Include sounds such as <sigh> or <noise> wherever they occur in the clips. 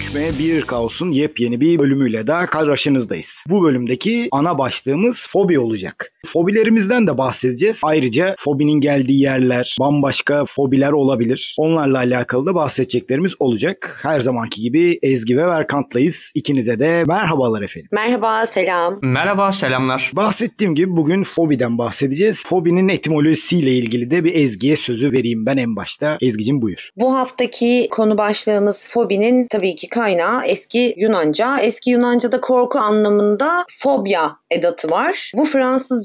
3M 1 Kaos'un yepyeni bir bölümüyle daha karşınızdayız. Bu bölümdeki ana başlığımız fobi olacak. Fobilerimizden de bahsedeceğiz. Ayrıca fobinin geldiği yerler, bambaşka fobiler olabilir. Onlarla alakalı da bahsedeceklerimiz olacak. Her zamanki gibi Ezgi ve Verkant'layız. İkinize de merhabalar efendim. Merhaba, selam. Merhaba, selamlar. Bahsettiğim gibi bugün fobiden bahsedeceğiz. Fobinin etimolojisiyle ilgili de bir Ezgi'ye sözü vereyim ben en başta. Ezgi'cim buyur. Bu haftaki konu başlığımız fobinin tabii ki kaynağı eski Yunanca. Eski Yunanca'da korku anlamında fobia edatı var. Bu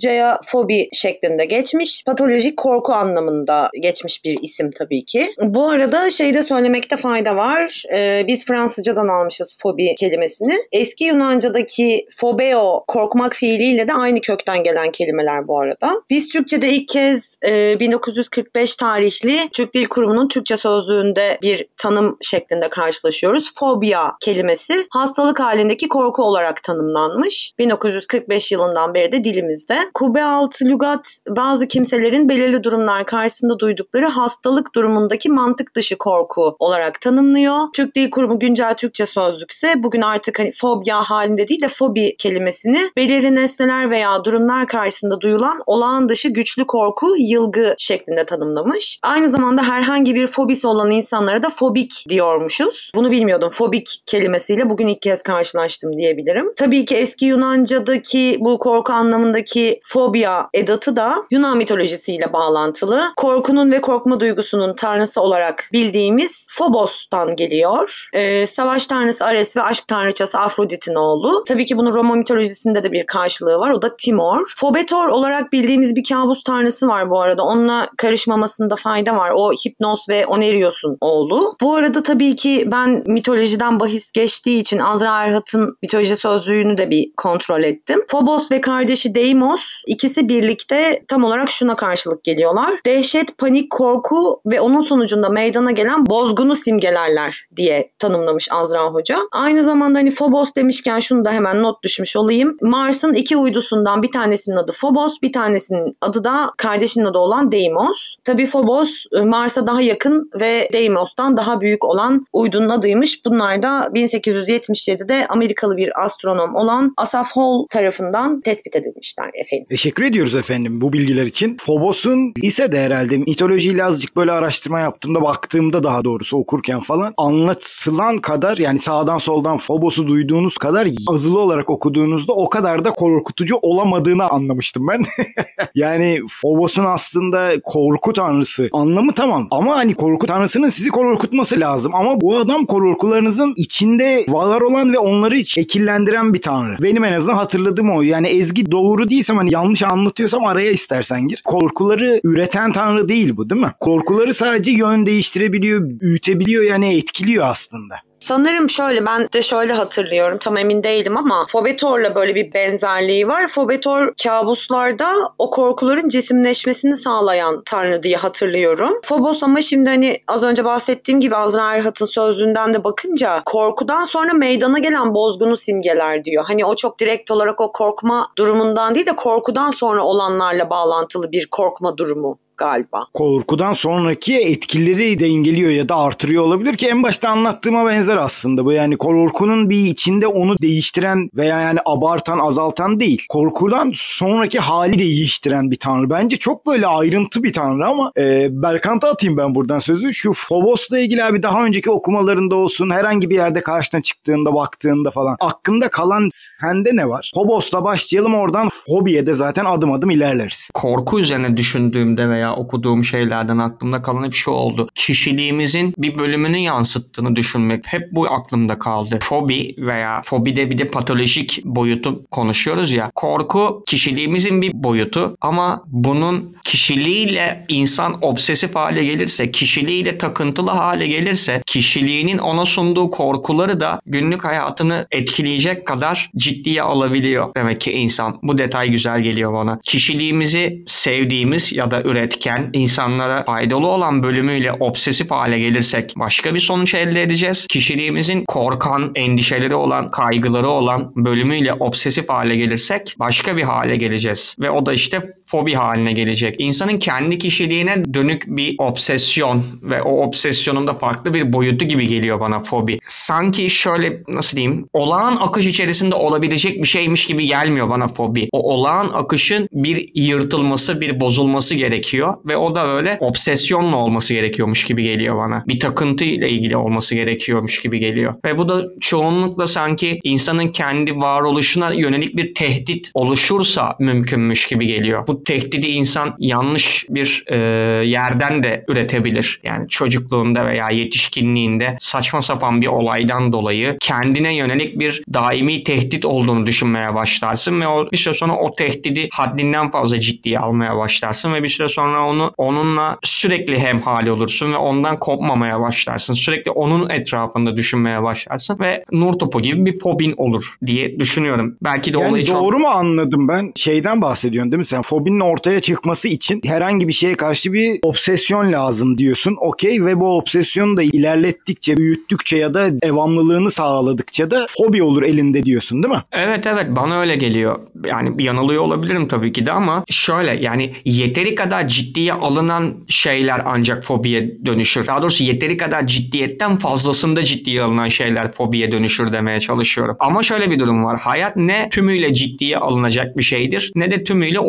Fransızcaya fobi şeklinde geçmiş. Patolojik korku anlamında geçmiş bir isim tabii ki. Bu arada şeyde söylemekte fayda var. Ee, biz Fransızcadan almışız fobi kelimesini. Eski Yunanca'daki phobeo korkmak fiiliyle de aynı kökten gelen kelimeler bu arada. Biz Türkçe'de ilk kez e, 1945 tarihli Türk Dil Kurumu'nun Türkçe sözlüğünde bir tanım şeklinde karşılaşıyoruz. Fobia kelimesi hastalık halindeki korku olarak tanımlanmış. 1945 yılından beri de dilimizde. Kube altı lügat bazı kimselerin belirli durumlar karşısında duydukları hastalık durumundaki mantık dışı korku olarak tanımlıyor. Türk Dil Kurumu güncel Türkçe sözlükse bugün artık hani fobia halinde değil de fobi kelimesini belirli nesneler veya durumlar karşısında duyulan olağan dışı güçlü korku, yılgı şeklinde tanımlamış. Aynı zamanda herhangi bir fobisi olan insanlara da fobik diyormuşuz. Bunu bilmiyordum. Fobik kelimesiyle bugün ilk kez karşılaştım diyebilirim. Tabii ki eski Yunanca'daki bu korku anlamındaki fobia edatı da Yunan mitolojisiyle bağlantılı. Korkunun ve korkma duygusunun tanrısı olarak bildiğimiz Phobos'tan geliyor. Ee, savaş tanrısı Ares ve aşk tanrıçası Afrodit'in oğlu. Tabii ki bunun Roma mitolojisinde de bir karşılığı var. O da Timor. Fobetor olarak bildiğimiz bir kabus tanrısı var bu arada. Onunla karışmamasında fayda var. O Hipnos ve Onerios'un oğlu. Bu arada tabii ki ben mitolojiden bahis geçtiği için Azra Erhat'ın mitoloji sözlüğünü de bir kontrol ettim. Phobos ve kardeşi Deimos ikisi birlikte tam olarak şuna karşılık geliyorlar. Dehşet, panik, korku ve onun sonucunda meydana gelen bozgunu simgelerler diye tanımlamış Azra Hoca. Aynı zamanda hani Phobos demişken şunu da hemen not düşmüş olayım. Mars'ın iki uydusundan bir tanesinin adı Phobos, bir tanesinin adı da kardeşinin adı olan Deimos. Tabii Phobos Mars'a daha yakın ve Deimos'tan daha büyük olan uydunun adıymış. Bunlar da 1877'de Amerikalı bir astronom olan Asaph Hall tarafından tespit edilmişler efendim. Teşekkür ediyoruz efendim bu bilgiler için. Phobos'un lisede herhalde mitolojiyle azıcık böyle araştırma yaptığımda baktığımda daha doğrusu okurken falan anlatılan kadar yani sağdan soldan Phobos'u duyduğunuz kadar azılı olarak okuduğunuzda o kadar da korkutucu olamadığını anlamıştım ben. <laughs> yani Phobos'un aslında korku tanrısı anlamı tamam ama hani korku tanrısının sizi korkutması lazım ama bu adam korkularınızın içinde var olan ve onları şekillendiren bir tanrı. Benim en azından hatırladığım o. Yani Ezgi doğru değilsem hani yanlış anlatıyorsam araya istersen gir. Korkuları üreten tanrı değil bu değil mi? Korkuları sadece yön değiştirebiliyor, büyütebiliyor yani etkiliyor aslında. Sanırım şöyle ben de şöyle hatırlıyorum tam emin değilim ama Fobetor'la böyle bir benzerliği var. Fobetor kabuslarda o korkuların cisimleşmesini sağlayan tanrı diye hatırlıyorum. Phobos ama şimdi hani az önce bahsettiğim gibi Azra Erhat'ın sözlüğünden de bakınca korkudan sonra meydana gelen bozgunu simgeler diyor. Hani o çok direkt olarak o korkma durumundan değil de korkudan sonra olanlarla bağlantılı bir korkma durumu galiba. Korkudan sonraki etkileri dengeliyor ya da artırıyor olabilir ki en başta anlattığıma benzer aslında bu yani korkunun bir içinde onu değiştiren veya yani abartan azaltan değil. Korkudan sonraki hali değiştiren bir tanrı. Bence çok böyle ayrıntı bir tanrı ama e, Berkant'a atayım ben buradan sözü. Şu Phobos'la ilgili abi daha önceki okumalarında olsun herhangi bir yerde karşına çıktığında baktığında falan aklında kalan sende ne var? Phobos'la başlayalım oradan hobiye de zaten adım adım ilerleriz. Korku üzerine düşündüğümde veya okuduğum şeylerden aklımda kalan hep şu oldu. Kişiliğimizin bir bölümünü yansıttığını düşünmek hep bu aklımda kaldı. Fobi veya fobide bir de patolojik boyutu konuşuyoruz ya. Korku kişiliğimizin bir boyutu ama bunun kişiliğiyle insan obsesif hale gelirse, kişiliğiyle takıntılı hale gelirse, kişiliğinin ona sunduğu korkuları da günlük hayatını etkileyecek kadar ciddiye alabiliyor. Demek ki insan. Bu detay güzel geliyor bana. Kişiliğimizi sevdiğimiz ya da üretken, insanlara faydalı olan bölümüyle obsesif hale gelirsek başka bir sonuç elde edeceğiz. Kişiliğimizin korkan, endişeleri olan, kaygıları olan bölümüyle obsesif hale gelirsek başka bir hale geleceğiz. Ve o da işte fobi haline gelecek. İnsanın kendi kişiliğine dönük bir obsesyon ve o obsesyonun da farklı bir boyutu gibi geliyor bana fobi. Sanki şöyle nasıl diyeyim olağan akış içerisinde olabilecek bir şeymiş gibi gelmiyor bana fobi. O olağan akışın bir yırtılması, bir bozulması gerekiyor ve o da böyle obsesyonla olması gerekiyormuş gibi geliyor bana. Bir takıntı ile ilgili olması gerekiyormuş gibi geliyor. Ve bu da çoğunlukla sanki insanın kendi varoluşuna yönelik bir tehdit oluşursa mümkünmüş gibi geliyor. Bu tehdidi insan yanlış bir e, yerden de üretebilir. Yani çocukluğunda veya yetişkinliğinde saçma sapan bir olaydan dolayı kendine yönelik bir daimi tehdit olduğunu düşünmeye başlarsın ve o bir süre sonra o tehdidi haddinden fazla ciddiye almaya başlarsın ve bir süre sonra onu onunla sürekli hemhali olursun ve ondan kopmamaya başlarsın. Sürekli onun etrafında düşünmeye başlarsın ve nur topu gibi bir fobin olur diye düşünüyorum. Belki de Yani olayı çok doğru mu anladım ben? Şeyden bahsediyorsun değil mi sen? Fobinin ortaya çıkması için herhangi bir şeye karşı bir obsesyon lazım diyorsun. Okey ve bu obsesyonu da ilerlettikçe, büyüttükçe ya da devamlılığını sağladıkça da fobi olur elinde diyorsun değil mi? Evet evet bana öyle geliyor. Yani yanılıyor olabilirim tabii ki de ama şöyle yani yeteri kadar ciddiye alınan şeyler ancak fobiye dönüşür. Daha doğrusu yeteri kadar ciddiyetten fazlasında ciddiye alınan şeyler fobiye dönüşür demeye çalışıyorum. Ama şöyle bir durum var. Hayat ne tümüyle ciddiye alınacak bir şeydir ne de tümüyle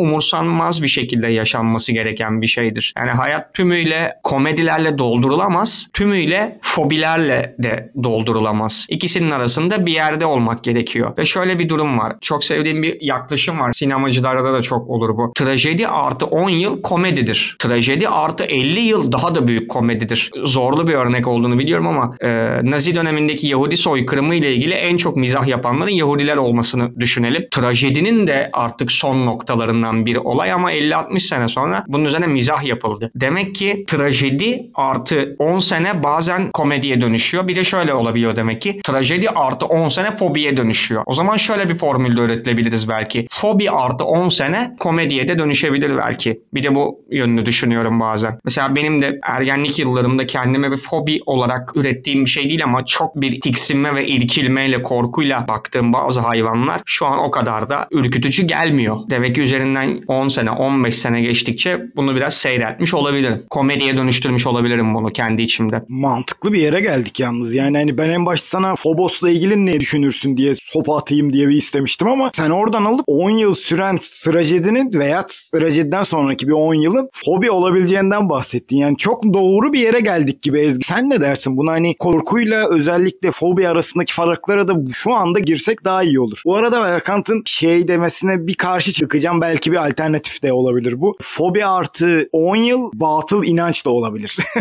umursanmaz bir şekilde yaşanması gereken bir şeydir. Yani hayat tümüyle komedilerle doldurulamaz, tümüyle fobilerle de doldurulamaz. İkisinin arasında bir yerde olmak gerekiyor. Ve şöyle bir durum var. Çok sevdiğim bir yaklaşım var. Sinemacılarda da çok olur bu. Trajedi artı 10 yıl komedidir. Trajedi artı 50 yıl daha da büyük komedidir. Zorlu bir örnek olduğunu biliyorum ama e, Nazi dönemindeki Yahudi soykırımı ile ilgili en çok mizah yapanların Yahudiler olmasını düşünelim. Trajedinin de artık son noktalarından bir olay ama 50-60 sene sonra bunun üzerine mizah yapıldı. Demek ki trajedi artı 10 sene bazen komediye dönüşüyor. Bir de şöyle olabiliyor demek ki. Trajedi artı 10 sene fobiye dönüşüyor. O zaman şöyle bir formülle üretilebiliriz belki. Fobi artı 10 sene komediye de dönüşebilir belki. Bir de bu yönünü düşünüyorum bazen. Mesela benim de ergenlik yıllarımda kendime bir fobi olarak ürettiğim bir şey değil ama çok bir tiksinme ve irkilmeyle, korkuyla baktığım bazı hayvanlar şu an o kadar da ürkütücü gelmiyor. Demek ki üzerinden 10 sene, 15 sene geçtikçe bunu biraz seyretmiş olabilirim. Komediye dönüştürmüş olabilirim bunu kendi içimde. Mantıklı bir yere geldik yalnız. Yani hani ben en başta sana Phobos'la ilgili ne düşünürsün diye sopa atayım diye bir istemiştim ama sen oradan alıp 10 yıl süren trajedinin veya trajediden sonraki bir 10 yılın fobi olabileceğinden bahsettin. Yani çok doğru bir yere geldik gibi Ezgi. Sen ne dersin? Buna hani korkuyla özellikle fobi arasındaki farklara da şu anda girsek daha iyi olur. Bu arada Berkant'ın şey demesine bir karşı çıkacağım. Belki bir alternatif de olabilir bu. Fobi artı 10 yıl batıl inanç da olabilir. <laughs>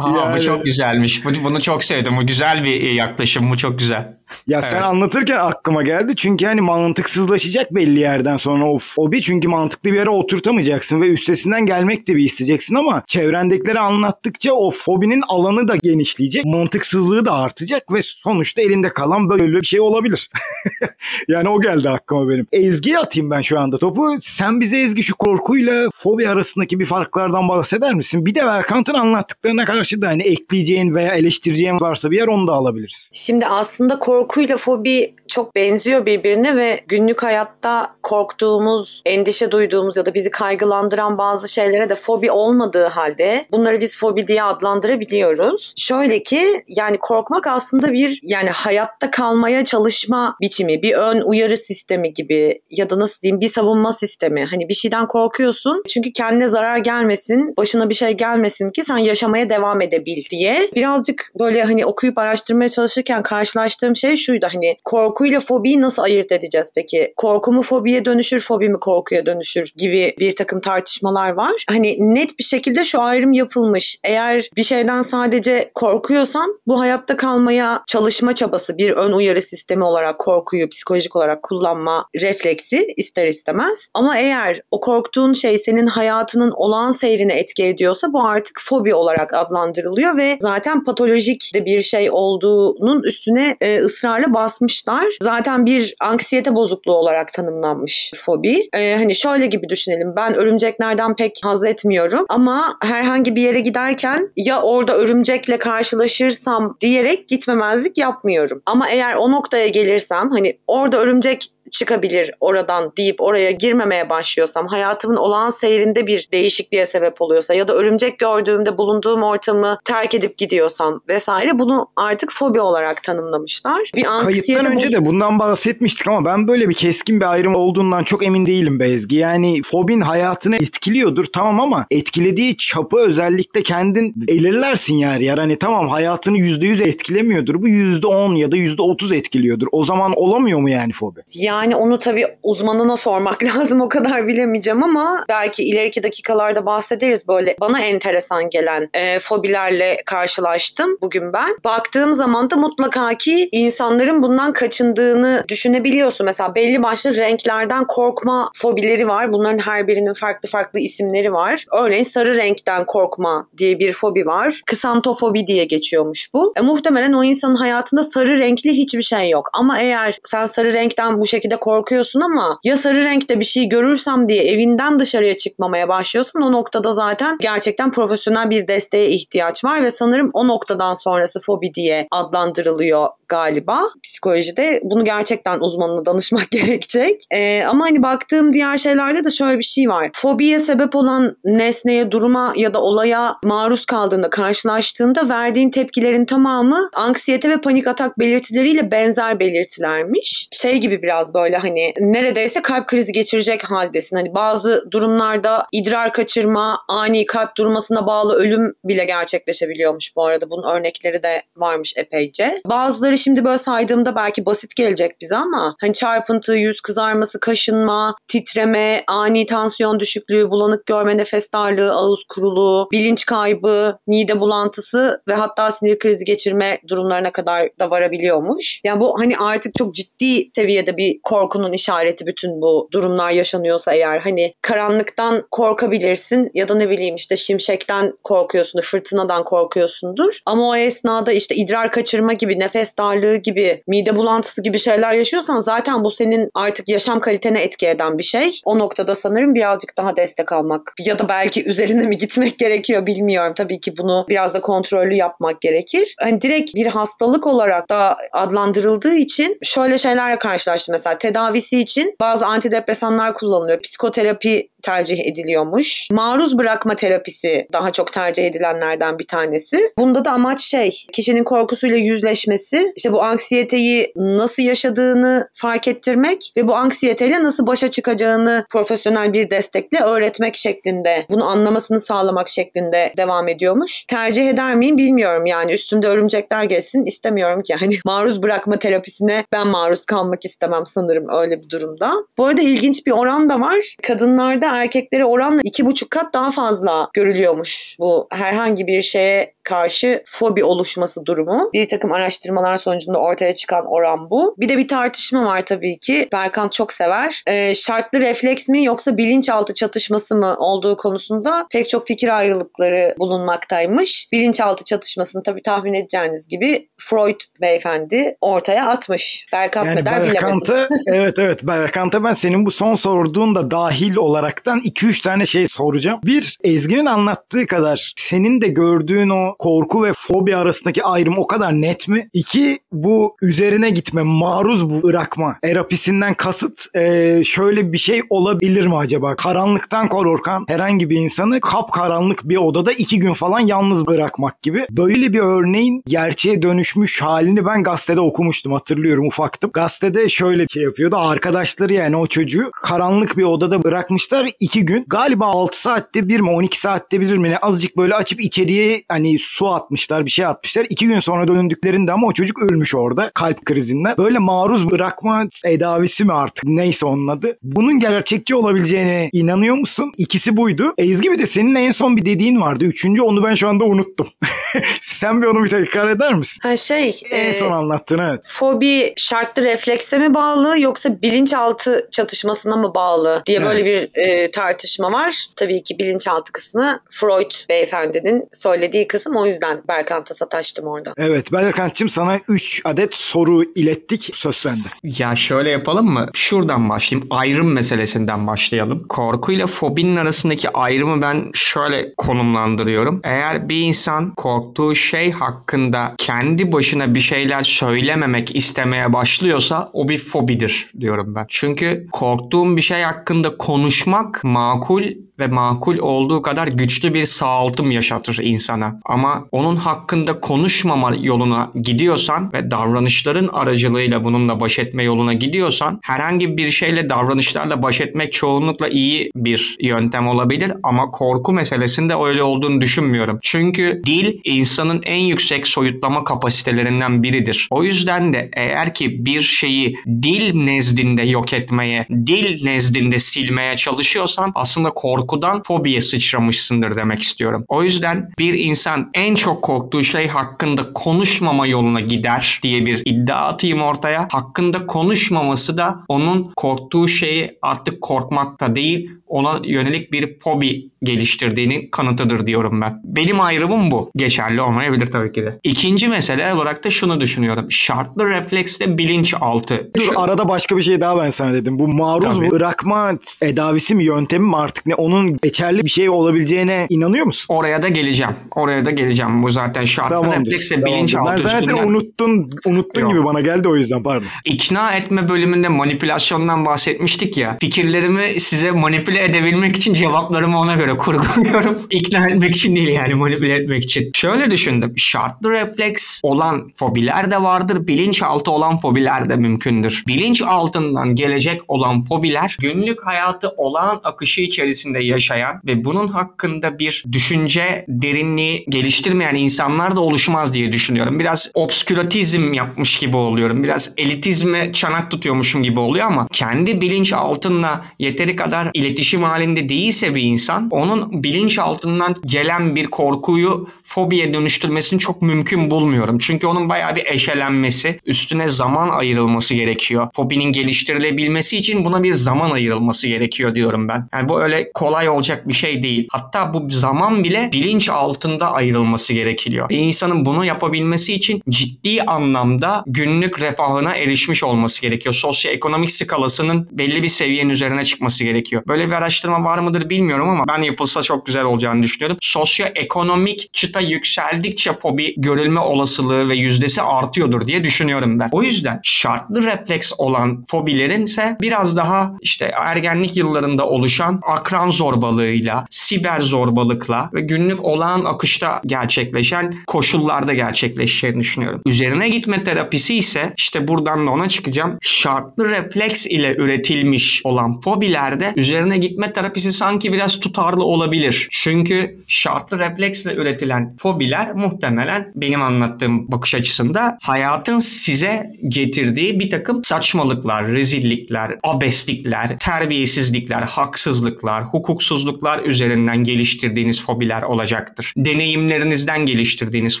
Aa, Yani- Bu çok güzelmiş. Bu- Bunu çok sevdim. Bu güzel bir e, yaklaşım. Bu çok güzel. Ya sen Evet. anlatırken aklıma geldi. Çünkü hani mantıksızlaşacak belli yerden sonra o fobi. Çünkü mantıklı bir yere oturtamayacaksın ve üstesinden gelmek de bir isteyeceksin ama çevrendekileri anlattıkça o fobinin alanı da genişleyecek. Mantıksızlığı da artacak ve sonuçta elinde kalan böyle bir şey olabilir. <laughs> yani o geldi aklıma benim. Ezgi'ye atayım ben şu anda topu. Sen bize Ezgi şu korkuyla fobi arasındaki bir farklardan bahseder misin? Bir de Berkant'ın anlattıklarına karşı da hani ekleyeceğin veya eleştireceğin varsa bir yer onu da alabiliriz. Şimdi aslında korkuyla fobi çok benziyor birbirine ve günlük hayatta korktuğumuz, endişe duyduğumuz ya da bizi kaygılandıran bazı şeylere de fobi olmadığı halde bunları biz fobi diye adlandırabiliyoruz. Şöyle ki yani korkmak aslında bir yani hayatta kalmaya çalışma biçimi, bir ön uyarı sistemi gibi ya da nasıl diyeyim bir savunma sistemi. Hani bir şeyden korkuyorsun çünkü kendine zarar gelmesin, başına bir şey gelmesin ki sen yaşamaya devam edebil diye. Birazcık böyle hani okuyup araştırmaya çalışırken karşılaştığım şey şuydu hani korkuyla fobiyi nasıl ayırt edeceğiz peki? Korku mu fobiye dönüşür, fobi mi korkuya dönüşür gibi bir takım tartışmalar var. Hani net bir şekilde şu ayrım yapılmış. Eğer bir şeyden sadece korkuyorsan bu hayatta kalmaya çalışma çabası bir ön uyarı sistemi olarak korkuyu psikolojik olarak kullanma refleksi ister istemez. Ama eğer o korktuğun şey senin hayatının olağan seyrine etki ediyorsa bu artık fobi olarak adlandırılıyor ve zaten patolojik de bir şey olduğunun üstüne e, ısrarla basmışlar. Zaten bir anksiyete bozukluğu olarak tanımlanmış fobi. E, hani şöyle gibi düşünelim. Ben örümceklerden pek haz etmiyorum ama herhangi bir yere giderken ya orada örümcekle karşılaşırsam diyerek gitmemezlik yapmıyorum. Ama eğer o noktaya gelirsem hani orada örümcek çıkabilir oradan deyip oraya girmemeye başlıyorsam, hayatımın olağan seyrinde bir değişikliğe sebep oluyorsa ya da örümcek gördüğümde bulunduğum ortamı terk edip gidiyorsam vesaire bunu artık fobi olarak tanımlamışlar. Bir Kayıttan önce de bundan bahsetmiştik ama ben böyle bir keskin bir ayrım olduğundan çok emin değilim Bezgi. Yani fobin hayatını etkiliyordur tamam ama etkilediği çapı özellikle kendin belirlersin yer yer. Hani tamam hayatını %100 etkilemiyordur. Bu %10 ya da %30 etkiliyordur. O zaman olamıyor mu yani fobi? Yani onu tabii uzmanına sormak <laughs> lazım o kadar bilemeyeceğim ama belki ileriki dakikalarda bahsederiz böyle bana enteresan gelen e, fobilerle karşılaştım bugün ben. Baktığım zaman da mutlaka ki insanların bundan kaçındığını düşünebiliyorsun. Mesela belli başlı renklerden korkma fobileri var. Bunların her birinin farklı farklı isimleri var. Örneğin sarı renkten korkma diye bir fobi var. Kısantofobi diye geçiyormuş bu. E, muhtemelen o insanın hayatında sarı renkli hiçbir şey yok. Ama eğer sen sarı renkten bu şekilde korkuyorsun ama ya sarı renkte bir şey görürsem diye evinden dışarıya çıkmamaya başlıyorsan o noktada zaten gerçekten profesyonel bir desteğe ihtiyaç var ve sanırım o noktadan sonrası fobi diye adlandırılıyor galiba psikolojide. Bunu gerçekten uzmanına danışmak <laughs> gerekecek. Ee, ama hani baktığım diğer şeylerde de şöyle bir şey var. Fobiye sebep olan nesneye, duruma ya da olaya maruz kaldığında, karşılaştığında verdiğin tepkilerin tamamı anksiyete ve panik atak belirtileriyle benzer belirtilermiş. Şey gibi biraz böyle hani neredeyse kalp krizi geçirecek haldesin. Hani bazı durumlarda idrar kaçırma, ani kalp durmasına bağlı ölüm bile gerçekleşebiliyormuş bu arada. Bunun örnekleri de varmış epeyce. Bazıları şimdi böyle saydığımda belki basit gelecek bize ama hani çarpıntı, yüz kızarması, kaşınma, titreme, ani tansiyon düşüklüğü, bulanık görme, nefes darlığı, ağız kuruluğu, bilinç kaybı, mide bulantısı ve hatta sinir krizi geçirme durumlarına kadar da varabiliyormuş. Yani bu hani artık çok ciddi seviyede bir korkunun işareti bütün bu durumlar yaşanıyorsa eğer hani karanlıktan korkabilirsin ya da ne bileyim işte şimşekten korkuyorsundur, fırtınadan korkuyorsundur. Ama o esnada işte idrar kaçırma gibi, nefes darlığı gibi, mide bulantısı gibi şeyler yaşıyorsan zaten bu senin artık yaşam kalitene etki eden bir şey. O noktada sanırım birazcık daha destek almak ya da belki üzerine mi gitmek gerekiyor bilmiyorum. Tabii ki bunu biraz da kontrollü yapmak gerekir. Hani direkt bir hastalık olarak da adlandırıldığı için şöyle şeylerle karşılaştım mesela tedavisi için bazı antidepresanlar kullanılıyor. Psikoterapi tercih ediliyormuş. Maruz bırakma terapisi daha çok tercih edilenlerden bir tanesi. Bunda da amaç şey, kişinin korkusuyla yüzleşmesi, işte bu anksiyeteyi nasıl yaşadığını fark ettirmek ve bu anksiyeteyle nasıl başa çıkacağını profesyonel bir destekle öğretmek şeklinde, bunu anlamasını sağlamak şeklinde devam ediyormuş. Tercih eder miyim bilmiyorum yani üstümde örümcekler geçsin istemiyorum ki. <laughs> Hani maruz bırakma terapisine ben maruz kalmak istemem sanırım öyle bir durumda. Bu arada ilginç bir oran da var. Kadınlarda erkeklere oranla iki buçuk kat daha fazla görülüyormuş bu herhangi bir şeye karşı fobi oluşması durumu. Bir takım araştırmalar sonucunda ortaya çıkan oran bu. Bir de bir tartışma var tabii ki. Berkan çok sever. Ee, şartlı refleks mi yoksa bilinçaltı çatışması mı olduğu konusunda pek çok fikir ayrılıkları bulunmaktaymış. Bilinçaltı çatışmasını tabii tahmin edeceğiniz gibi Freud beyefendi ortaya atmış. Berkan Yani kadar. Berkant'a evet evet Berkant'a ben senin bu son sorduğun da dahil olaraktan 2-3 tane şey soracağım. Bir Ezgi'nin anlattığı kadar senin de gördüğün o korku ve fobi arasındaki ayrım o kadar net mi? İki bu üzerine gitme maruz bırakma erapisinden kasıt e, şöyle bir şey olabilir mi acaba? Karanlıktan korkan herhangi bir insanı kapkaranlık bir odada iki gün falan yalnız bırakmak gibi. Böyle bir örneğin gerçeğe dönüşmüş halini ben gazetede okumuştum hatırlıyorum ufaktım. Gazetede şöyle şey yapıyordu arkadaşları yani o çocuğu karanlık bir odada bırakmışlar iki gün. Galiba 6 saatte bir mi 12 saatte bir mi ne azıcık böyle açıp içeriye hani su atmışlar bir şey atmışlar. İki gün sonra döndüklerinde ama o çocuk ölmüş orada kalp krizinden. Böyle maruz bırakma tedavisi mi artık neyse onun adı. Bunun gerçekçi olabileceğine inanıyor musun? İkisi buydu. Ezgi bir de senin en son bir dediğin vardı. Üçüncü onu ben şu anda unuttum. <laughs> Sen bir onu bir tekrar eder misin? Ha şey, En e, son anlattın evet. fobi şartlı reflekse mi bağlı yoksa bilinçaltı çatışmasına mı bağlı diye böyle Evet. bir e, tartışma var. Tabii ki bilinçaltı kısmı Freud beyefendinin söylediği kısım anlattım. O yüzden Berkant'a sataştım orada. Evet Berkant'cığım sana 3 adet soru ilettik. Söz sende. Ya şöyle yapalım mı? Şuradan başlayayım. Ayrım meselesinden başlayalım. Korkuyla fobinin arasındaki ayrımı ben şöyle konumlandırıyorum. Eğer bir insan korktuğu şey hakkında kendi başına bir şeyler söylememek istemeye başlıyorsa o bir fobidir diyorum ben. Çünkü korktuğum bir şey hakkında konuşmak makul ve makul olduğu kadar güçlü bir sağaltım yaşatır insana. Ama onun hakkında konuşmama yoluna gidiyorsan ve davranışların aracılığıyla bununla baş etme yoluna gidiyorsan herhangi bir şeyle davranışlarla baş etmek çoğunlukla iyi bir yöntem olabilir ama korku meselesinde öyle olduğunu düşünmüyorum. Çünkü dil insanın en yüksek soyutlama kapasitelerinden biridir. O yüzden de eğer ki bir şeyi dil nezdinde yok etmeye, dil nezdinde silmeye çalışıyorsan aslında korkudan fobiye sıçramışsındır demek istiyorum. O yüzden bir insan en çok korktuğu şey hakkında konuşmama yoluna gider diye bir iddia atayım ortaya. Hakkında konuşmaması da onun korktuğu şeyi artık korkmakta değil ona yönelik bir fobi geliştirdiğinin kanıtıdır diyorum ben. Benim ayrımım bu. Geçerli olmayabilir tabii ki de. İkinci mesele olarak da şunu düşünüyorum. Şartlı refleksle bilinçaltı. Dur arada başka bir şey daha ben sana dedim. Bu maruz Tabii. bırakma tedavisi mi yöntemi mi artık ne? Onun geçerli bir şey olabileceğine inanıyor musun? Oraya da geleceğim. Oraya da geleceğim. Bu zaten şartlı Tamamdır. refleksle bilinçaltı Ben zaten üstünden unuttun unuttun Yok. gibi bana geldi o yüzden pardon. ikna etme bölümünde manipülasyondan bahsetmiştik ya. Fikirlerimi size manipüle edebilmek için cevaplarımı ona göre kurguluyorum. <laughs> İkna etmek için değil yani manipüle etmek için. Şöyle düşündüm. Şartlı refleks olan fobiler de vardır. Bilinçaltı olan fobiler de mümkündür. Bilinç altından gelecek olan fobiler günlük hayatı olağan akışı içerisinde yaşayan ve bunun hakkında bir düşünce derinliği geliştirmeyen insanlar da oluşmaz diye düşünüyorum. Biraz obsküratizm yapmış gibi oluyorum. Biraz elitizme çanak tutuyormuşum gibi oluyor ama kendi bilinç altınla yeteri kadar iletişim halinde değilse bir insan onun bilinç altından gelen bir korkuyu fobiye dönüştürmesini çok mümkün bulmuyorum. Çünkü onun bayağı bir eşelenmesi, üstüne zaman ayrılması gerekiyor. Fobinin geliştirilebilmesi için buna bir zaman ayrılması gerekiyor diyorum ben. Yani bu öyle kolay olacak bir şey değil. Hatta bu zaman bile bilinç altında ayrılması gerekiyor. Bir insanın bunu yapabilmesi için ciddi anlamda günlük refahına erişmiş olması gerekiyor. Sosyoekonomik skalasının belli bir seviyenin üzerine çıkması gerekiyor. Böyle bir araştırma var mıdır bilmiyorum ama ben yapılsa çok güzel olacağını düşünüyorum. Sosyoekonomik çıta yükseldikçe fobi görülme olasılığı ve yüzdesi artıyordur diye düşünüyorum ben. O yüzden şartlı refleks olan fobilerin ise biraz daha işte ergenlik yıllarında oluşan akran zorbalığıyla, siber zorbalıkla ve günlük olağan akışta gerçekleşen koşullarda gerçekleşeceğini düşünüyorum. Üzerine gitme terapisi ise işte buradan da ona çıkacağım. Şartlı refleks ile üretilmiş olan fobilerde üzerine gitme terapisi sanki biraz tutarlı olabilir. Çünkü şartlı refleksle üretilen fobiler muhtemelen benim anlattığım bakış açısında hayatın size getirdiği bir takım saçmalıklar, rezillikler, abeslikler, terbiyesizlikler, haksızlıklar, hukuksuzluklar üzerinden geliştirdiğiniz fobiler olacaktır. Deneyimlerinizden geliştirdiğiniz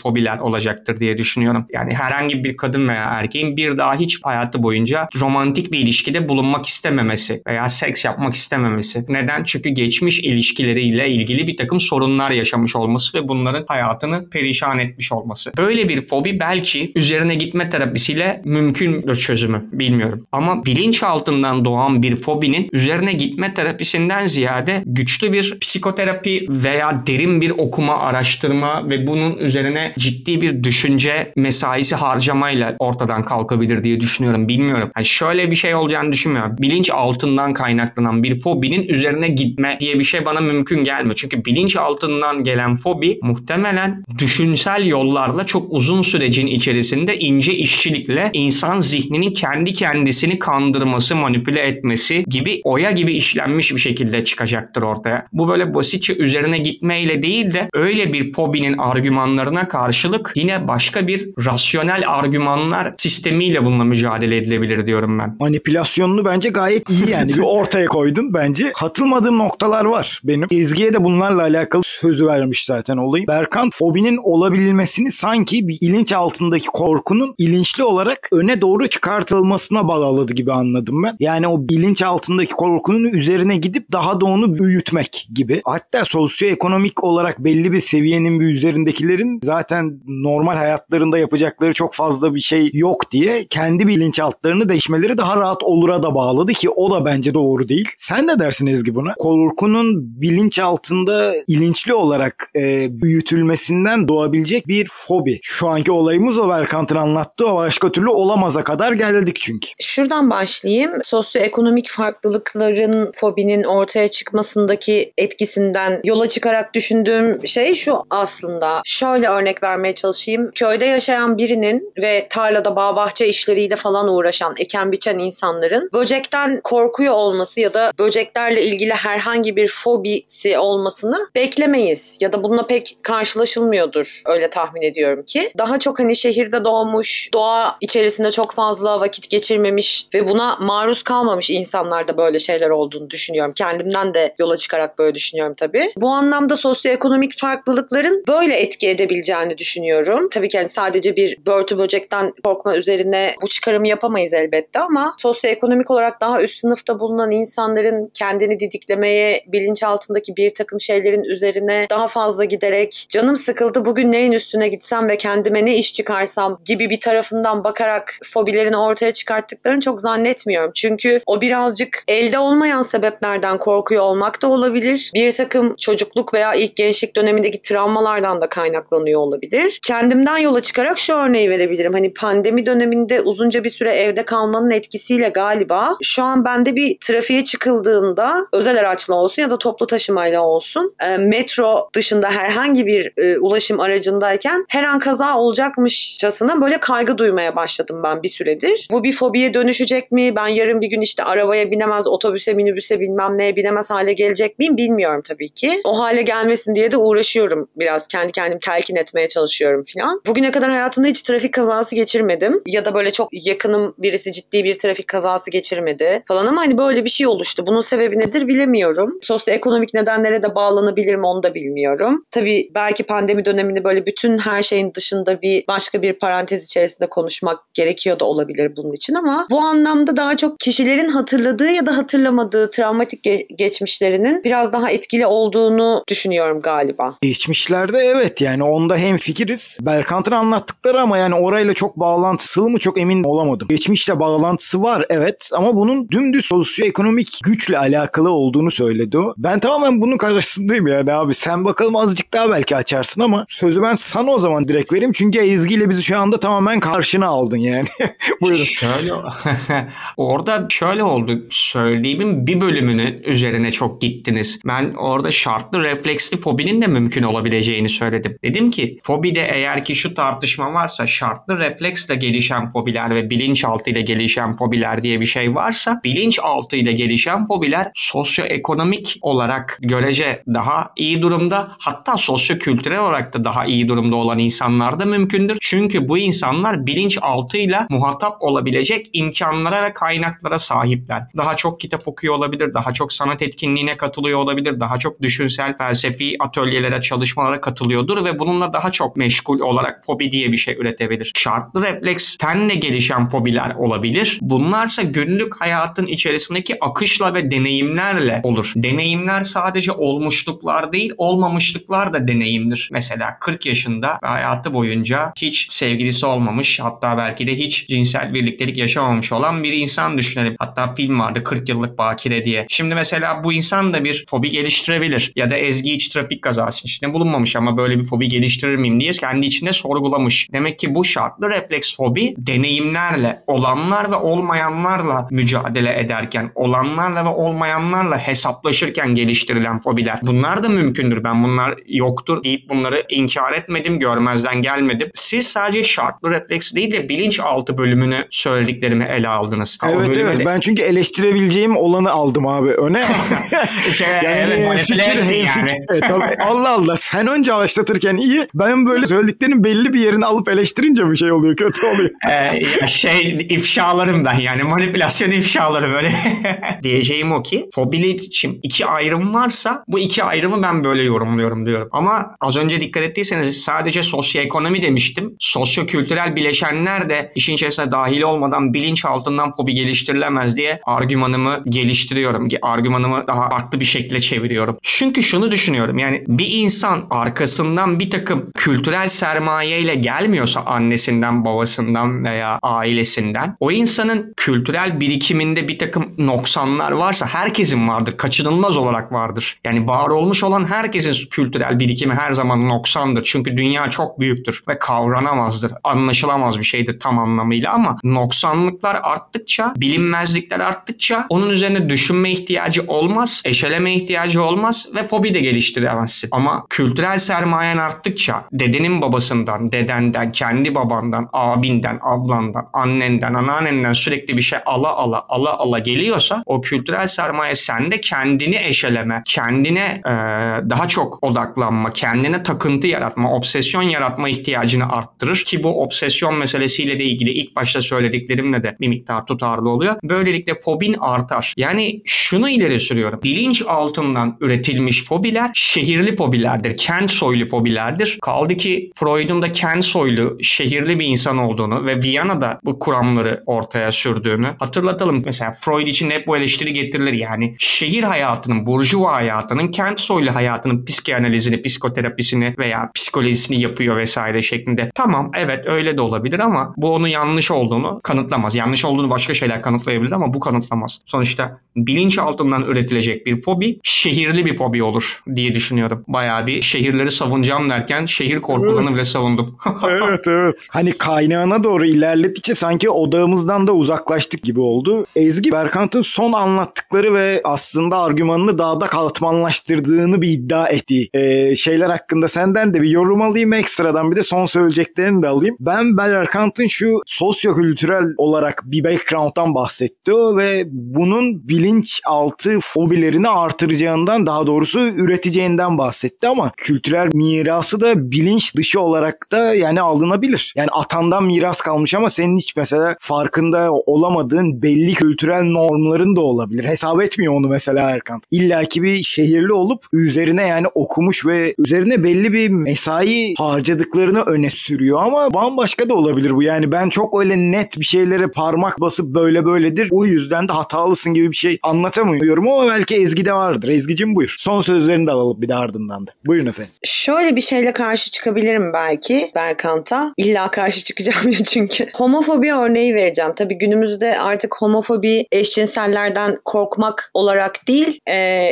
fobiler olacaktır diye düşünüyorum. Yani herhangi bir kadın veya erkeğin bir daha hiç hayatı boyunca romantik bir ilişkide bulunmak istememesi veya seks yapmak istememesi. Neden? Çünkü geçmiş ilişkileriyle ilgili bir takım sorunlar yaşamış olması ve bunların hayatını perişan etmiş olması. Böyle bir fobi belki üzerine gitme terapisiyle mümkün çözümü bilmiyorum. Ama bilinç altından doğan bir fobinin üzerine gitme terapisinden ziyade güçlü bir psikoterapi veya derin bir okuma, araştırma ve bunun üzerine ciddi bir düşünce mesaisi harcamayla ortadan kalkabilir diye düşünüyorum. Bilmiyorum. Yani şöyle bir şey olacağını düşünmüyorum. Bilinç altından kaynaklanan bir fobinin üzerine gitme diye bir şey bana mümkün gelmiyor. Çünkü bilinç altından gelen fobi muhtemelen düşünsel yollarla çok uzun sürecin içerisinde ince işçilikle insan zihninin kendi kendisini kandırması, manipüle etmesi gibi oya gibi işlenmiş bir şekilde çıkacaktır ortaya. Bu böyle basitçe üzerine gitmeyle değil de öyle bir fobinin argümanlarına karşılık yine başka bir rasyonel argümanlar sistemiyle bununla mücadele edilebilir diyorum ben. Manipülasyonunu bence gayet iyi yani. bir ortaya koydun bence. Katılmadığım noktalar var benim. Ezgi'ye de bunlarla alakalı sözü vermiş zaten olayım. Berk Berkant fobinin olabilmesini sanki bir ilinç altındaki korkunun ilinçli olarak öne doğru çıkartılmasına bağladı gibi anladım ben. Yani o bilinç altındaki korkunun üzerine gidip daha da onu büyütmek gibi. Hatta sosyoekonomik olarak belli bir seviyenin bir üzerindekilerin zaten normal hayatlarında yapacakları çok fazla bir şey yok diye kendi bilinçaltlarını değişmeleri daha rahat olura da bağladı ki o da bence doğru değil. Sen ne dersin Ezgi buna? Korkunun bilinç altında ilinçli olarak e, büyütülmesinden doğabilecek bir fobi. Şu anki olayımız o Berkant'ın anlattığı o başka türlü olamaza kadar geldik çünkü. Şuradan başlayayım. Sosyoekonomik farklılıkların fobinin ortaya çıkmasındaki etkisinden yola çıkarak düşündüğüm şey şu aslında. Şöyle örnek vermeye çalışayım. Köyde yaşayan birinin ve tarlada bağ bahçe işleriyle falan uğraşan, eken biçen insanların böcekten korkuyor olması ya da böceklerle ilgili herhangi bir fobisi olmasını beklemeyiz. Ya da bununla pek karşılaşılmıyordur öyle tahmin ediyorum ki. Daha çok hani şehirde doğmuş, doğa içerisinde çok fazla vakit geçirmemiş ve buna maruz kalmamış insanlarda böyle şeyler olduğunu düşünüyorum. Kendimden de yola çıkarak böyle düşünüyorum tabii. Bu anlamda sosyoekonomik farklılıkların böyle etki edebileceğini düşünüyorum. Tabii ki hani sadece bir börtü böcekten korkma üzerine bu çıkarımı yapamayız elbette ama sosyoekonomik olarak daha üst sınıfta bulunan insanların kendini didiklemeye, bilinçaltındaki bir takım şeylerin üzerine daha fazla giderek canım sıkıldı bugün neyin üstüne gitsem ve kendime ne iş çıkarsam gibi bir tarafından bakarak fobilerini ortaya çıkarttıklarını çok zannetmiyorum. Çünkü o birazcık elde olmayan sebeplerden korkuyor olmak da olabilir. Bir takım çocukluk veya ilk gençlik dönemindeki travmalardan da kaynaklanıyor olabilir. Kendimden yola çıkarak şu örneği verebilirim. Hani pandemi döneminde uzunca bir süre evde kalmanın etkisiyle galiba şu an bende bir trafiğe çıkıldığında özel araçla olsun ya da toplu taşımayla olsun e, metro dışında herhangi bir e, ulaşım aracındayken her an kaza olacakmışçasına böyle kaygı duymaya başladım ben bir süredir. Bu bir fobiye dönüşecek mi? Ben yarın bir gün işte arabaya binemez, otobüse, minibüse bilmem neye binemez hale gelecek miyim bilmiyorum tabii ki. O hale gelmesin diye de uğraşıyorum biraz. Kendi kendimi telkin etmeye çalışıyorum falan. Bugüne kadar hayatımda hiç trafik kazası geçirmedim. Ya da böyle çok yakınım birisi ciddi bir trafik kazası geçirmedi falan ama hani böyle bir şey oluştu. Bunun sebebi nedir bilemiyorum. Sosyoekonomik nedenlere de bağlanabilir mi onu da bilmiyorum. Tabii belki pandemi döneminde böyle bütün her şeyin dışında bir başka bir parantez içerisinde konuşmak gerekiyor da olabilir bunun için ama bu anlamda daha çok kişilerin hatırladığı ya da hatırlamadığı travmatik ge- geçmişlerinin biraz daha etkili olduğunu düşünüyorum galiba. Geçmişlerde evet yani onda hem fikiriz. Berkant'ın anlattıkları ama yani orayla çok bağlantısı mı çok emin olamadım. Geçmişle bağlantısı var evet ama bunun dümdüz sosyoekonomik güçle alakalı olduğunu söyledi o. Ben tamamen bunun karşısındayım yani abi. Sen bakalım azıcık daha belki açarsın ama sözü ben sana o zaman direkt vereyim. Çünkü Ezgi ile bizi şu anda tamamen karşına aldın yani. <laughs> Buyurun. Şöyle <laughs> orada şöyle oldu. Söylediğimin bir bölümünün üzerine çok gittiniz. Ben orada şartlı refleksli fobinin de mümkün olabileceğini söyledim. Dedim ki fobide eğer ki şu tartışma varsa şartlı refleksle gelişen fobiler ve bilinçaltı ile gelişen fobiler diye bir şey varsa bilinçaltı ile gelişen fobiler sosyoekonomik olarak görece daha iyi durumda hatta sosyokültürel olarak da daha iyi durumda olan insanlar da mümkündür. Çünkü bu insanlar bilinçaltıyla muhatap olabilecek imkanlara ve kaynaklara sahipler. Daha çok kitap okuyor olabilir, daha çok sanat etkinliğine katılıyor olabilir, daha çok düşünsel felsefi atölyelere, çalışmalara katılıyordur ve bununla daha çok meşgul olarak fobi diye bir şey üretebilir. Şartlı refleks tenle gelişen fobiler olabilir. Bunlarsa günlük hayatın içerisindeki akışla ve deneyimlerle olur. Deneyimler sadece olmuşluklar değil, olmamışlıklar da deneyimdir. Mesela 40 yaşında hayatı boyunca hiç sevgilisi olmamış, hatta belki de hiç cinsel birliktelik yaşamamış olan bir insan düşünelim. Hatta film vardı 40 yıllık bakire diye. Şimdi mesela bu insan da bir fobi geliştirebilir. Ya da Ezgi hiç trafik kazası içinde bulunmamış ama böyle bir fobi geliştirir miyim diye kendi içinde sorgulamış. Demek ki bu şartlı refleks fobi deneyimlerle, olanlar ve olmayanlarla mücadele ederken, olanlarla ve olmayanlarla hesaplaşırken geliştirilen fobiler. Bunlar da mümkündür. Ben bunlar yoktur deyip bunları inkar etmedim, görmezden gelmedim. Siz sadece şartlı refleks değil de bilinçaltı bölümünü söylediklerimi ele aldınız. Ha, Evet evet de- ben çünkü eleştirebileceğim olanı aldım abi öne. <laughs> Şey, evet, hem manipüle fikir, yani. fikir. Evet, tabii. <laughs> Allah Allah sen önce araştırırken iyi ben böyle söylediklerinin belli bir yerini alıp eleştirince bir şey oluyor kötü oluyor. <laughs> Ee, şey ifşalarım ben yani manipülasyon ifşaları böyle. Diyeceğim o ki fobili için iki ayrım varsa bu iki ayrımı ben böyle yorumluyorum diyorum. Ama Az önce dikkat ettiyseniz sadece sosyoekonomi demiştim. Sosyo-kültürel bileşenler de işin içerisine dahil olmadan bilinç altından fobi geliştirilemez diye argümanımı geliştiriyorum. Argümanımı daha farklı bir şekilde çeviriyorum. Çünkü şunu düşünüyorum yani bir insan arkasından bir takım kültürel sermayeyle gelmiyorsa annesinden, babasından veya ailesinden o insanın kültürel birikiminde bir takım noksanlar varsa herkesin vardır. Kaçınılmaz olarak vardır. Yani var olmuş olan herkesin kültürel birikimi her zaman noksandır. Çünkü dünya çok büyüktür ve kavranamazdır. Anlaşılamaz bir şeydir tam anlamıyla ama noksanlıklar arttıkça, bilinmezlikler arttıkça onun üzerine düşünme ihtiyacı olmaz, eşeleme ihtiyacı olmaz ve fobi de geliştiremezsin. Ama kültürel sermayen arttıkça dedenin babasından, dedenden, kendi babandan, abinden, ablandan, annenden, anneannenden sürekli bir şey ala ala ala ala geliyorsa o kültürel sermaye sende kendini eşeleme, kendine e, daha çok odaklanma, kendine takıntı yaratma, obsesyon yaratma ihtiyacını arttırır ki bu obsesyon meselesiyle de ilgili ilk başta söylediklerimle de bir miktar tutarlı oluyor. Böylelikle fobin artar. Yani şunu ileri sürüyorum. Bilinç altından üretilmiş fobiler şehirli fobilerdir. Kent soylu fobilerdir. Kaldı ki Freud'un da kent soylu, şehirli bir insan olduğunu ve Viyana'da bu kuramları ortaya sürdüğünü hatırlatalım. Mesela Freud için hep bu eleştiri getirilir. Yani şehir hayatının, burjuva hayatının kent soylu hayatının psikanalizini, psikoterapisini veya psikolojisini yapıyor vesaire şeklinde. Tamam evet öyle de olabilir ama bu onun yanlış olduğunu kanıtlamaz. Yanlış olduğunu başka şeyler kanıtlayabilir ama bu kanıtlamaz. Sonuçta bilinç altından üretilecek bir fobi şehirli bir fobi olur diye düşünüyorum. Bayağı bir şehirleri savunacağım derken şehir korkularını Evet. bile savundum. <laughs> <laughs> evet evet. Hani kaynağına doğru ilerledikçe sanki odağımızdan da uzaklaştık gibi oldu. Ezgi Berkant'ın son anlattıkları ve aslında argümanını daha da katmanlaştırdığını bir iddia ettiği e, şeyler hakkında senden de bir yorum alayım ekstradan bir de son söyleyeceklerini de alayım. Ben Berkant'ın şu sosyokültürel olarak bir background'dan bahsetti ve bunun bilinçaltı fobilerini artıracağından daha doğrusu üreteceğinden bahsetti ama kültürel mirası da bilinç dışı olarak da yani alınabilir. Yani atandan miras kalmış ama senin hiç mesela farkında olamadığın belli kültürel normların da olabilir. Hesap etmiyor onu mesela Erkan. İlla ki bir şehirli olup üzerine yani okumuş ve üzerine belli bir mesai harcadıklarını öne sürüyor ama bambaşka da olabilir bu. Yani ben çok öyle net bir şeylere parmak basıp böyle böyledir. O yüzden de hatalısın gibi bir şey anlatamıyorum ama belki Ezgi'de vardır. Ezgi'cim buyur. Son sözlerini de alalım bir de ardından da. Buyurun efendim. Şöyle bir şeyle karşı çıkabilirim belki Berkant'a. İlla karşı çıkacağım ya çünkü. Homofobi örneği vereceğim. Tabii günümüzde artık homofobi eşcinsellerden korkmak olarak değil,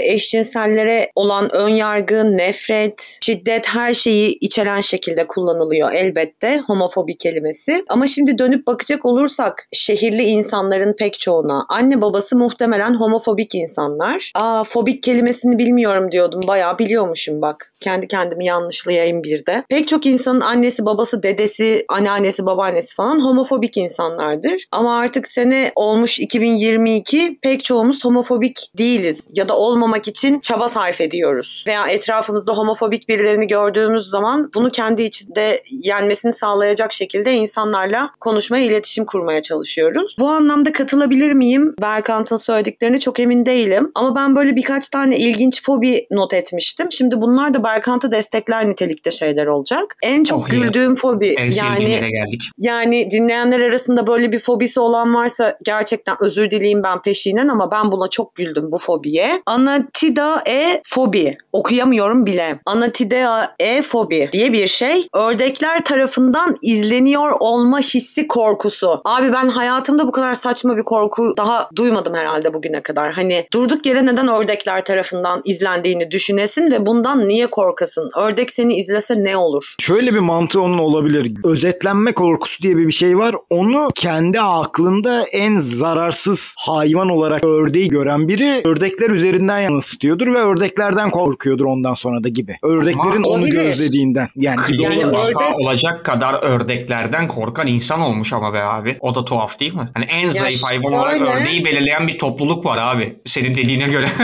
eşcinsellere olan ön yargı, nefret, şiddet her şeyi içeren şekilde kullanılıyor elbette homofobi kelimesi. Ama şimdi dönüp bakacak olursak şehirli insanların pek çoğuna anne babası muhtemelen homofobik insanlar. Aa fobik kelimesini bilmiyorum diyordum. Bayağı biliyormuşum bak. Kendi kendimi yanlışlayayım bir de. Pek çok insanın annesi, babası, dedesi, anneannesi, babaannesi falan homofobik insanlardır. Ama artık sene olmuş 2022 pek çoğumuz homofobik değiliz. Ya da olmamak için çaba sarf ediyoruz. Veya etrafımızda homofobik birilerini gördüğümüz zaman bunu kendi içinde yenmesini sağlayacak şekilde insanlarla konuşmaya, iletişim kurmaya çalışıyoruz. Bu anlamda katılabilir miyim? Berkant'ın söylediklerini çok emin değilim. Ama ben böyle birkaç tane ilginç fobi not etmiştim. Şimdi bunlar da Berkant'ı destekler nitelikte şeyler olacak. En çok Oh, güldüğüm fobi en yani yere geldik. yani dinleyenler arasında böyle bir fobisi olan varsa gerçekten özür dileyim ben peşinen ama ben buna çok güldüm bu fobiye. Anatidae fobi. Okuyamıyorum bile. Anatidae fobi diye bir şey. Ördekler tarafından izleniyor olma hissi korkusu. Abi ben hayatımda bu kadar saçma bir korku daha duymadım herhalde bugüne kadar. Hani durduk yere neden ördekler tarafından izlendiğini düşünesin ve bundan niye korkasın? Ördek seni izlese ne olur? Şöyle bir mantığı onun olabilir. Özetlenme korkusu diye bir şey var. Onu kendi aklında en zararsız hayvan olarak ördeği gören biri ördekler üzerinden yansıtıyordur ve ördeklerden korkuyordur ondan sonra da gibi. Ördeklerin Ama onu olabilir. gözlediğinden. Yani gibi Yani ördek- olacak kadar ördeklerden korkan insan olmuş ama be abi. O da tuhaf değil mi? Hani en zayıf hayvan olarak ördeği belirleyen bir topluluk var abi. Senin dediğine göre. <laughs>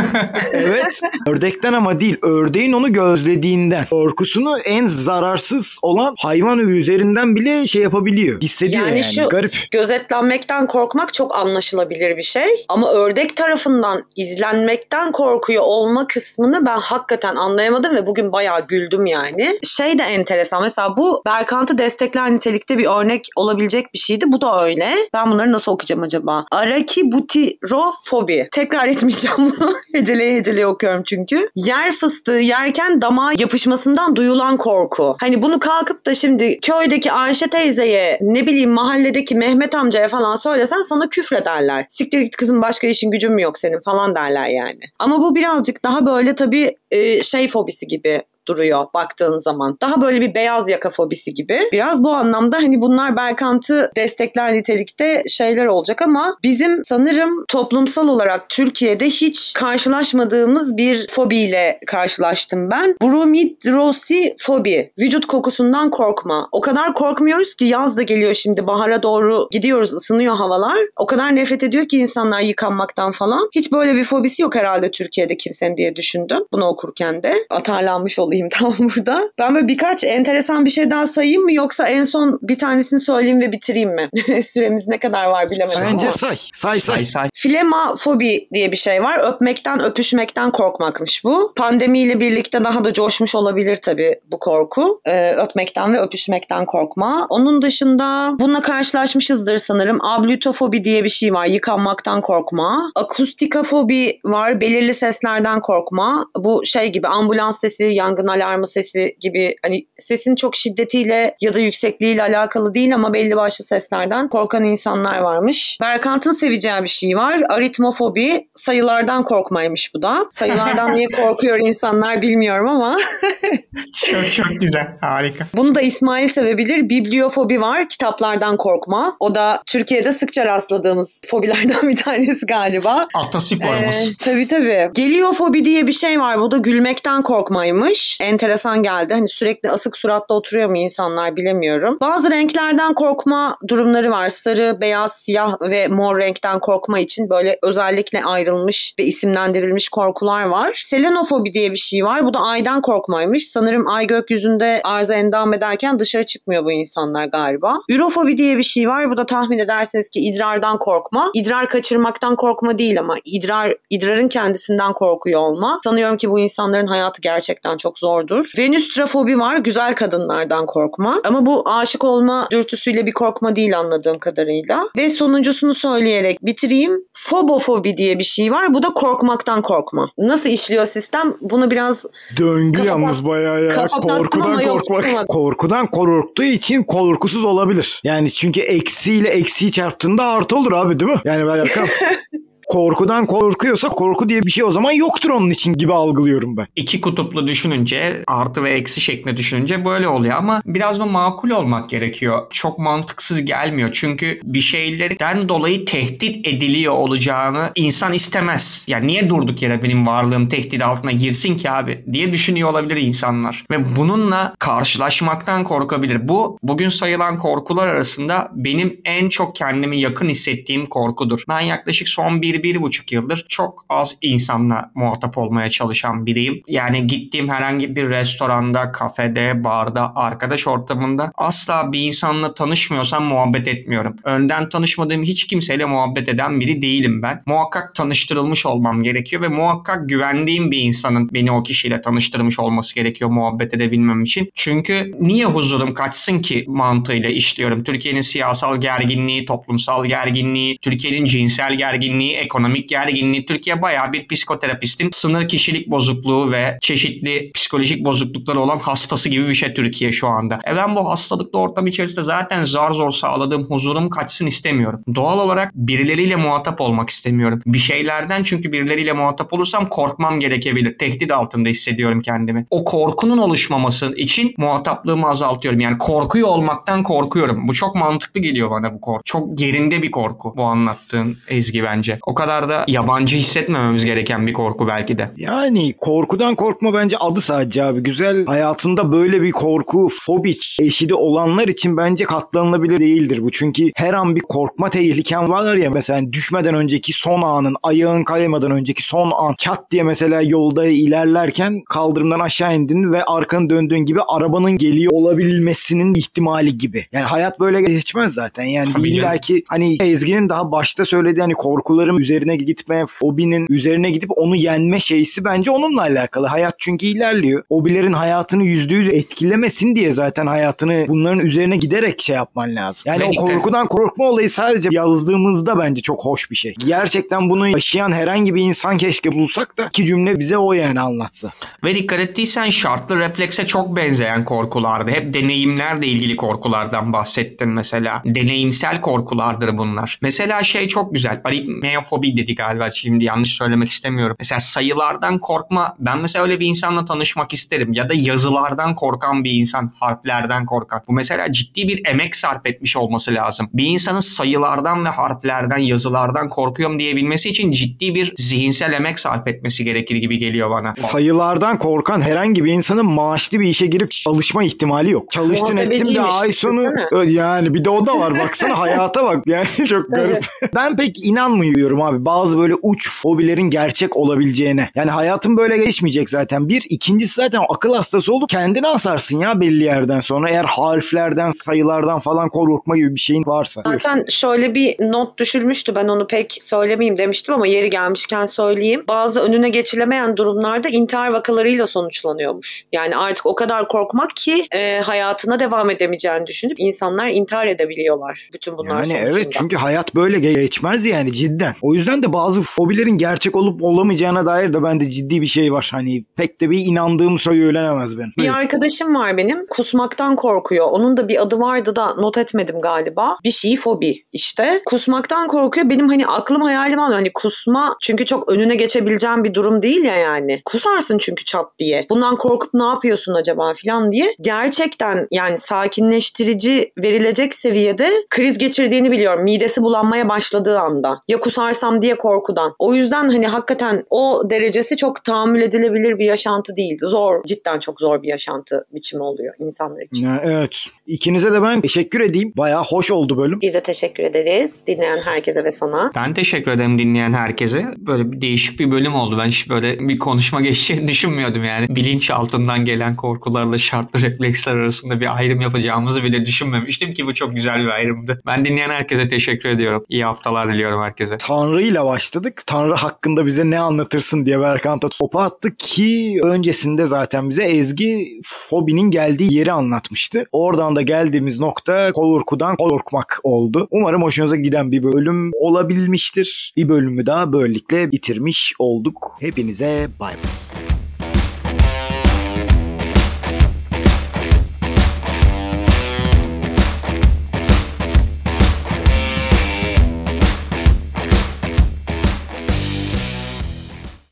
Evet. <laughs> Ördekten ama değil. Ördeğin onu gözlediğinden. Korkusunu en zararsız olan hayvan üzerinden bile şey yapabiliyor. Hissediyor yani. Yani şu- Garip. Gözetlenmekten korkmak çok anlaşılabilir bir şey. Ama ördek tarafından izlenmekten korkuyor olma kısmını ben hakikaten anlayamadım ve bugün bayağı bayağı güldüm yani. Şey de enteresan mesela bu Berkant'ı destekler nitelikte bir örnek olabilecek bir şeydi. Bu da öyle. Ben bunları nasıl okuyacağım acaba? Arakibutirofobi. Tekrar <laughs> etmeyeceğim bunu. heceleye heceleye okuyorum çünkü. Yer fıstığı yerken damağa yapışmasından duyulan korku. Hani bunu kalkıp da şimdi köydeki Ayşe teyzeye ne bileyim mahalledeki Mehmet amcaya falan söylesen sana küfrederler. Siktir git kızım başka işin gücün mü yok senin falan derler yani. Ama bu birazcık daha böyle tabii e, şey fobisi gibi duruyor baktığın zaman. Daha böyle bir beyaz yaka fobisi gibi. Biraz bu anlamda hani bunlar Berkant'ı destekler nitelikte şeyler olacak ama bizim sanırım toplumsal olarak Türkiye'de hiç karşılaşmadığımız bir fobiyle karşılaştım ben. Bromidrosi fobi. Vücut kokusundan korkma. O kadar korkmuyoruz ki yaz da geliyor şimdi bahara doğru gidiyoruz ısınıyor havalar. O kadar nefret ediyor ki insanlar yıkanmaktan falan. Hiç böyle bir fobisi yok herhalde Türkiye'de kimsenin diye düşündüm bunu okurken de. Atarlanmış olayım <laughs> tam burada. Ben böyle birkaç enteresan bir şey daha sayayım mı yoksa en son bir tanesini söyleyeyim ve bitireyim mi? <laughs> Süremiz ne kadar var bilemedim Bence ama. say. Say say. Say say. Filemafobi diye bir şey var. Öpmekten, öpüşmekten korkmakmış bu. Pandemiyle birlikte daha da coşmuş olabilir tabii bu korku. Ee, öpmekten ve öpüşmekten korkma. Onun dışında bununla karşılaşmışızdır sanırım. Ablütofobi diye bir şey var. Yıkanmaktan korkma. Akustikafobi var. Belirli seslerden korkma. Bu şey gibi ambulans sesi, yangın alarmı sesi gibi hani sesin çok şiddetiyle ya da yüksekliğiyle alakalı değil ama belli başlı seslerden korkan insanlar varmış. Berkant'ın seveceği bir şey var. Aritmofobi sayılardan korkmaymış bu da. Sayılardan <laughs> niye korkuyor insanlar bilmiyorum ama Çok çok güzel. Harika. bunu da İsmail sevebilir. Bibliofobi var. Kitaplardan korkma. O da Türkiye'de sıkça rastladığımız fobilerden <laughs> bir tanesi galiba. Atasporumuz. Ee, tabii tabii. Geliofobi diye bir şey var. Bu da gülmekten korkmaymış. Enteresan geldi. Hani sürekli asık suratla oturuyor mu insanlar bilemiyorum. Bazı renklerden korkma durumları var. Sarı, beyaz, siyah ve mor renkten korkma için böyle özellikle ayrılmış ve isimlendirilmiş korkular var. Selenofobi diye bir şey var. Bu da aydan korkmaymış. Sanırım ay gökyüzünde arıza endam ederken dışarı çıkmıyor bu insanlar galiba. Ürofobi diye bir şey var. Bu da tahmin edersiniz ki idrardan korkma. İdrar kaçırmaktan korkma değil ama idrar idrarın kendisinden korkuyor olma. Sanıyorum ki bu insanların hayatı gerçekten çok zordur. Venüstrafobi var. Güzel kadınlardan korkma. Ama bu aşık olma dürtüsüyle bir korkma değil anladığım kadarıyla. Ve sonuncusunu söyleyerek bitireyim. Fobofobi diye bir şey var. Bu da korkmaktan korkma. Nasıl işliyor sistem? Bunu biraz Döngü Kafa yalnız bayağı ya. Korkudan yok, korkmak. tutamadım. Korkudan korktuğu için korkusuz olabilir. Yani çünkü eksiyle eksiği çarptığında artı olur abi değil mi? Yani ben. <laughs> Korkudan korkuyorsa korku diye bir şey o zaman yoktur onun için gibi algılıyorum ben. İki kutuplu düşününce artı ve eksi şeklinde düşününce böyle oluyor ama biraz da makul olmak gerekiyor. Çok mantıksız gelmiyor çünkü bir şeylerden dolayı tehdit ediliyor olacağını insan istemez. Yani niye durduk yere benim varlığım tehdit altına girsin ki abi diye düşünüyor olabilir insanlar. Ve bununla karşılaşmaktan korkabilir. Bu bugün sayılan korkular arasında benim en çok kendimi yakın hissettiğim korkudur. Ben yaklaşık son bir, bir buçuk yıldır çok az insanla muhatap olmaya çalışan biriyim. Yani gittiğim herhangi bir restoranda, kafede, barda, arkadaş ortamında asla bir insanla tanışmıyorsam muhabbet etmiyorum. Önden tanışmadığım hiç kimseyle muhabbet eden biri değilim ben. Muhakkak tanıştırılmış olmam gerekiyor ve muhakkak güvendiğim bir insanın beni o kişiyle tanıştırmış olması gerekiyor muhabbet edebilmem için. Çünkü niye huzurum kaçsın ki mantığıyla işliyorum. Türkiye'nin siyasal gerginliği, toplumsal gerginliği, Türkiye'nin cinsel gerginliği, ekonomik gerginliği. Türkiye bayağı bir psikoterapistin sınır kişilik bozukluğu ve çeşitli psikolojik bozuklukları olan hastası gibi bir şey Türkiye şu anda. E ben bu hastalıklı ortam içerisinde zaten zar zor sağladığım huzurum kaçsın istemiyorum. Doğal olarak birileriyle muhatap olmak istemiyorum. Bir şeylerden çünkü birileriyle muhatap olursam korkmam gerekebilir. Tehdit altında hissediyorum kendimi. O korkunun oluşmaması için muhataplığımı azaltıyorum. Yani korkuyor olmaktan korkuyorum. Bu çok mantıklı geliyor bana bu korku. Çok yerinde bir korku bu anlattığın Ezgi bence. O kadar da yabancı hissetmememiz gereken bir korku belki de. Yani korkudan korkma bence adı sadece abi. Güzel hayatında böyle bir korku, fobi eşidi olanlar için bence katlanılabilir değildir bu. Çünkü her an bir korkma tehliken var ya mesela düşmeden önceki son anın, ayağın kaymadan önceki son an çat diye mesela yolda ilerlerken kaldırımdan aşağı indin ve arkanı döndüğün gibi arabanın geliyor olabilmesinin ihtimali gibi. Yani hayat böyle geçmez zaten. Yani Tabii illa ki hani Ezgi'nin daha başta söylediği hani korkularım üzerine gitme, fobinin üzerine gidip onu yenme şeysi bence onunla alakalı. Hayat çünkü ilerliyor. Fobilerin hayatını yüzde yüz etkilemesin diye zaten hayatını bunların üzerine giderek şey yapman lazım. Yani Ve o korkudan korkma olayı sadece yazdığımızda bence çok hoş bir şey. Gerçekten bunu yaşayan herhangi bir insan keşke bulsak da iki cümle bize o yani anlatsa. Ve dikkat ettiysen şartlı reflekse çok benzeyen korkulardı. Hep deneyimlerle ilgili korkulardan bahsettin mesela. Deneyimsel korkulardır bunlar. Mesela şey çok güzel. Aritmeofobi dedi galiba şimdi yanlış söylemek istemiyorum. Mesela sayılardan korkma. Ben mesela öyle bir insanla tanışmak isterim. Ya da yazılardan korkan bir insan, harflerden korkan. Bu mesela ciddi bir emek sarf etmiş olması lazım. Bir insanın sayılardan ve harflerden, yazılardan korkuyorum diyebilmesi için ciddi bir zihinsel emek sarf etmesi gerekir gibi geliyor bana. Sayılardan korkan herhangi bir insanın maaşlı bir işe girip çalışma ihtimali yok. Çalıştın bir Muhasebeciymiş, ay sonu yani bir de o da var. Baksana <laughs> hayata bak. Yani çok garip. ben pek inanmıyorum abi. Bazı böyle uç fobilerin gerçek olabileceğine. Yani hayatın böyle geçmeyecek zaten. Bir. ikincisi zaten akıl hastası olup kendini asarsın ya belli yerden sonra. Eğer harflerden, sayılardan falan korkma gibi bir şeyin varsa. Zaten şöyle bir not düşülmüştü ben onu pek söylemeyeyim demiştim ama yeri gelmişken söyleyeyim. Bazı önüne geçilemeyen durumlarda intihar vakalarıyla sonuçlanıyormuş. Yani artık o kadar korkmak ki e, hayatına devam edemeyeceğini düşünüp insanlar intihar edebiliyorlar. Bütün bunlar Yani sonucunda. evet çünkü hayat böyle geçmez yani cidden. O yüzden de bazı fobilerin gerçek olup olamayacağına dair de bende ciddi bir şey var. Hani pek de bir inandığım söylenemez benim. Bir arkadaşım var benim kusmaktan korkuyor. Onun da bir adı vardı da not etmedim galiba. Bir şey fobi işte. Kusmaktan korkuyor. Benim hani aklım hayalim alıyor. Hani kusma çünkü çok önüne geçebileceğim bir durum değil ya yani. Kusarsın çünkü çat diye. Bundan korkup ne yapıyorsun acaba filan diye. Gerçekten yani sakinleştirici verilecek seviyede kriz geçirdiğini biliyorum. Midesi bulanmaya başladığı anda. Ya kusarsam diye korkudan. O yüzden hani hakikaten o derecesi çok tahammül edilebilir bir yaşantı değil. Zor, cidden çok zor bir yaşantı biçimi oluyor insanlar için. Ya, evet. İkinize de ben teşekkür edeyim. Bayağı hoş oldu bölüm. Biz de teşekkür ederiz dinleyen herkese ve sana. Ben teşekkür ederim dinleyen herkese. Böyle bir değişik bir bölüm oldu. Ben hiç böyle bir konuşma <laughs> geçeceğini düşünmüyordum yani. Bilinç altından gelen korkularla şartlı refleksler arasında bir ayrım yapacağımızı bile düşünmemiştim ki bu çok güzel bir ayrımdı. Ben dinleyen herkese teşekkür ediyorum. İyi haftalar diliyorum herkese. Tanrı ile başladık. Tanrı hakkında bize ne anlatırsın diye Berkant'a topu attık ki öncesinde zaten bize Ezgi fobinin geldiği yeri anlatmıştı. Oradan da geldiğimiz nokta korkudan korkmak oldu. Umarım hoşunuza giden bir bölüm olabilmiştir. Bir bölümü daha böylelikle bitirmiş olduk. Hepinize bay bay.